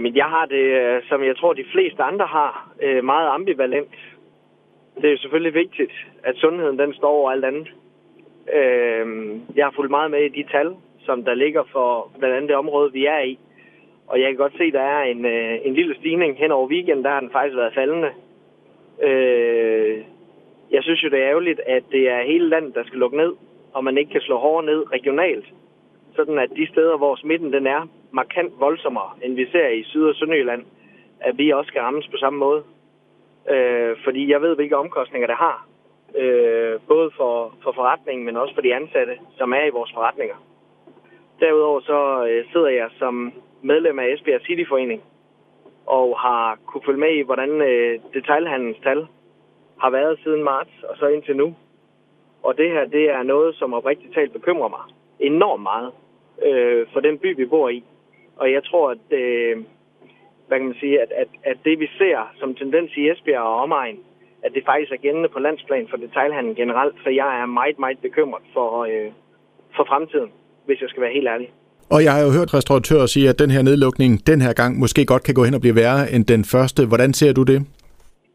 Jamen, jeg har det, øh, som jeg tror, de fleste andre har, øh, meget ambivalent. Det er jo selvfølgelig vigtigt, at sundheden den står over alt andet. Øh, jeg har fulgt meget med i de tal, som der ligger for blandt andet det område, vi er i. Og jeg kan godt se, at der er en, en lille stigning hen over weekenden. Der har den faktisk været faldende. Jeg synes jo, det er ærgerligt, at det er hele landet, der skal lukke ned, og man ikke kan slå hårdere ned regionalt. Sådan at de steder, hvor smitten den er markant voldsommere, end vi ser i Syd- og Sønderjylland, at vi også skal rammes på samme måde. Øh, fordi jeg ved, hvilke omkostninger det har. Øh, både for, for forretningen, men også for de ansatte, som er i vores forretninger. Derudover så øh, sidder jeg som medlem af Esbjerg Cityforening og har kunne følge med i, hvordan øh, detaljhandelens tal har været siden marts og så indtil nu. Og det her, det er noget, som oprigtigt talt bekymrer mig enormt meget øh, for den by, vi bor i. Og jeg tror, at, øh, hvad kan man sige, at, at, at det vi ser som tendens i Esbjerg og omegn, at det faktisk er gældende på landsplan for detailhandlen generelt, så jeg er meget, meget bekymret for, øh, for fremtiden, hvis jeg skal være helt ærlig. Og jeg har jo hørt restauratører sige, at den her nedlukning den her gang måske godt kan gå hen og blive værre end den første. Hvordan ser du det?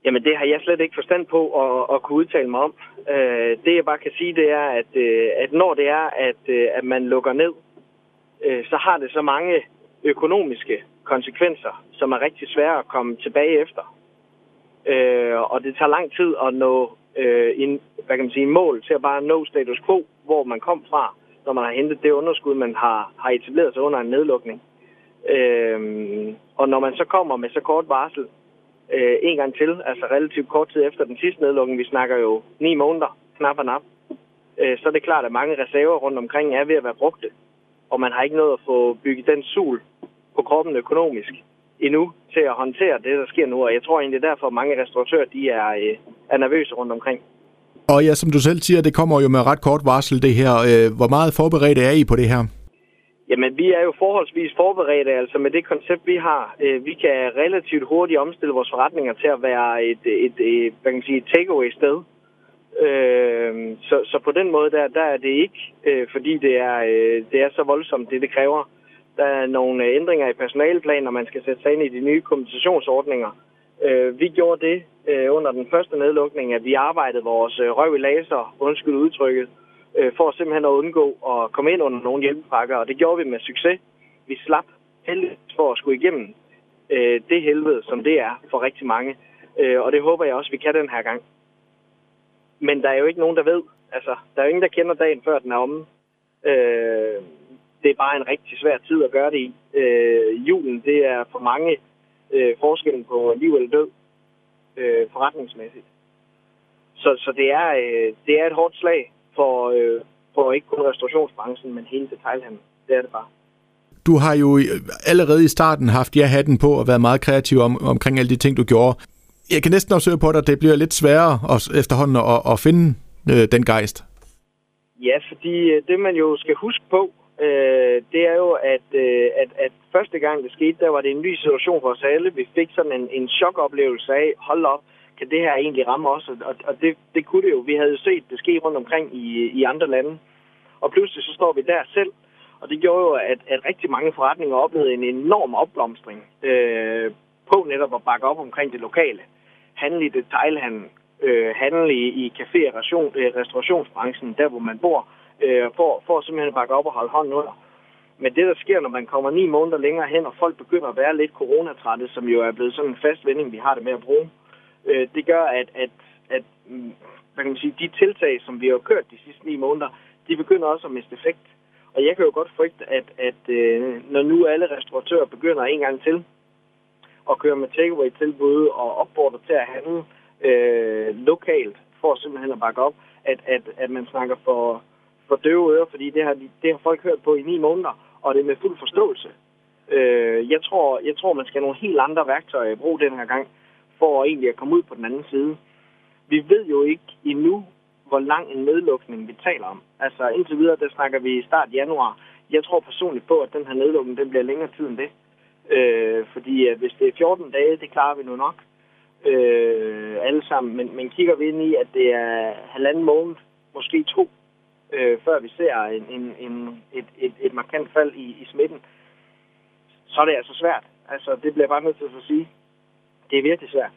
Jamen, det har jeg slet ikke forstand på at, at kunne udtale mig om. Øh, det, jeg bare kan sige, det er, at, øh, at når det er, at, øh, at man lukker ned, øh, så har det så mange økonomiske konsekvenser, som er rigtig svære at komme tilbage efter. Øh, og det tager lang tid at nå øh, en, hvad kan man sige, en mål til at bare nå status quo, hvor man kom fra, når man har hentet det underskud, man har, har etableret sig under en nedlukning. Øh, og når man så kommer med så kort varsel, øh, en gang til, altså relativt kort tid efter den sidste nedlukning, vi snakker jo ni måneder, knap og nap, øh, så er det klart, at mange reserver rundt omkring er ved at være brugte, og man har ikke nået at få bygget den sul på kroppen økonomisk endnu til at håndtere det, der sker nu, og jeg tror egentlig derfor, at mange restauratører de er, øh, er nervøse rundt omkring. Og ja, som du selv siger, det kommer jo med ret kort varsel det her. Øh, hvor meget forberedt er I på det her? Jamen, vi er jo forholdsvis forberedte, altså med det koncept, vi har. Øh, vi kan relativt hurtigt omstille vores forretninger til at være et, et, et hvad kan man sige, takeaway-sted. Øh, så, så på den måde, der, der er det ikke, fordi det er, det er så voldsomt, det det kræver. Der er nogle øh, ændringer i personaleplanen, og man skal sætte sig ind i de nye kompensationsordninger. Øh, vi gjorde det øh, under den første nedlukning, at vi arbejdede vores røv i laser, undskyld udtrykket, for simpelthen at undgå at komme ind under nogle hjælpepakker, og det gjorde vi med succes. Vi slap heldigvis for at skulle igennem det helvede, som det er for rigtig mange, og det håber jeg også, vi kan den her gang. Men der er jo ikke nogen, der ved. Altså, der er jo ingen, der kender dagen, før den er omme. Øh, det er bare en rigtig svær tid at gøre det i. Øh, julen, det er for mange øh, forskellen på liv eller død øh, forretningsmæssigt. Så, så det, er, øh, det er et hårdt slag, for, øh, for ikke kun restaurationsbranchen, men hele detaljhandlen. Det er det bare. Du har jo allerede i starten haft ja-hatten på og været meget kreativ om, omkring alle de ting, du gjorde. Jeg kan næsten også høre på dig, at det bliver lidt sværere efterhånden at, at finde øh, den gejst. Ja, fordi øh, det man jo skal huske på, øh, det er jo, at, øh, at, at første gang det skete, der var det en ny situation for os alle. Vi fik sådan en, en chokoplevelse af, hold op, kan det her egentlig ramme os? Og, og det, det kunne det jo. Vi havde jo set det ske rundt omkring i, i andre lande. Og pludselig så står vi der selv, og det gjorde jo, at, at rigtig mange forretninger oplevede en enorm opblomstring øh, på netop at bakke op omkring det lokale. Handel i detailhandel, øh, handel i, i café- og øh, restaurationsbranchen, der hvor man bor, øh, for, for simpelthen at bakke op og holde hånden under. Men det, der sker, når man kommer ni måneder længere hen, og folk begynder at være lidt coronatrætte, som jo er blevet sådan en fast vending, vi har det med at bruge, øh, det gør, at, at, at mm, hvad kan man sige, de tiltag, som vi har kørt de sidste ni måneder, de begynder også at miste effekt. Og jeg kan jo godt frygte, at, at øh, når nu alle restauratører begynder en gang til at køre med takeaway-tilbud og opfordrer til at handle øh, lokalt, for simpelthen at bakke op, at, at, at man snakker for, for døve ører, fordi det har, det har folk hørt på i ni måneder, og det er med fuld forståelse. Øh, jeg, tror, jeg tror, man skal have nogle helt andre værktøjer i brug den her gang, for egentlig at komme ud på den anden side. Vi ved jo ikke endnu, hvor lang en nedlukning vi taler om. Altså indtil videre, der snakker vi i start januar. Jeg tror personligt på, at den her nedlukning den bliver længere tid end det. Øh, fordi hvis det er 14 dage, det klarer vi nu nok øh, alle sammen. Men, men kigger vi ind i, at det er halvanden måned, måske to, øh, før vi ser en, en, en, et, et, et markant fald i, i smitten, så er det altså svært. Altså, det bliver jeg bare nødt til at sige. Det er virkelig svært.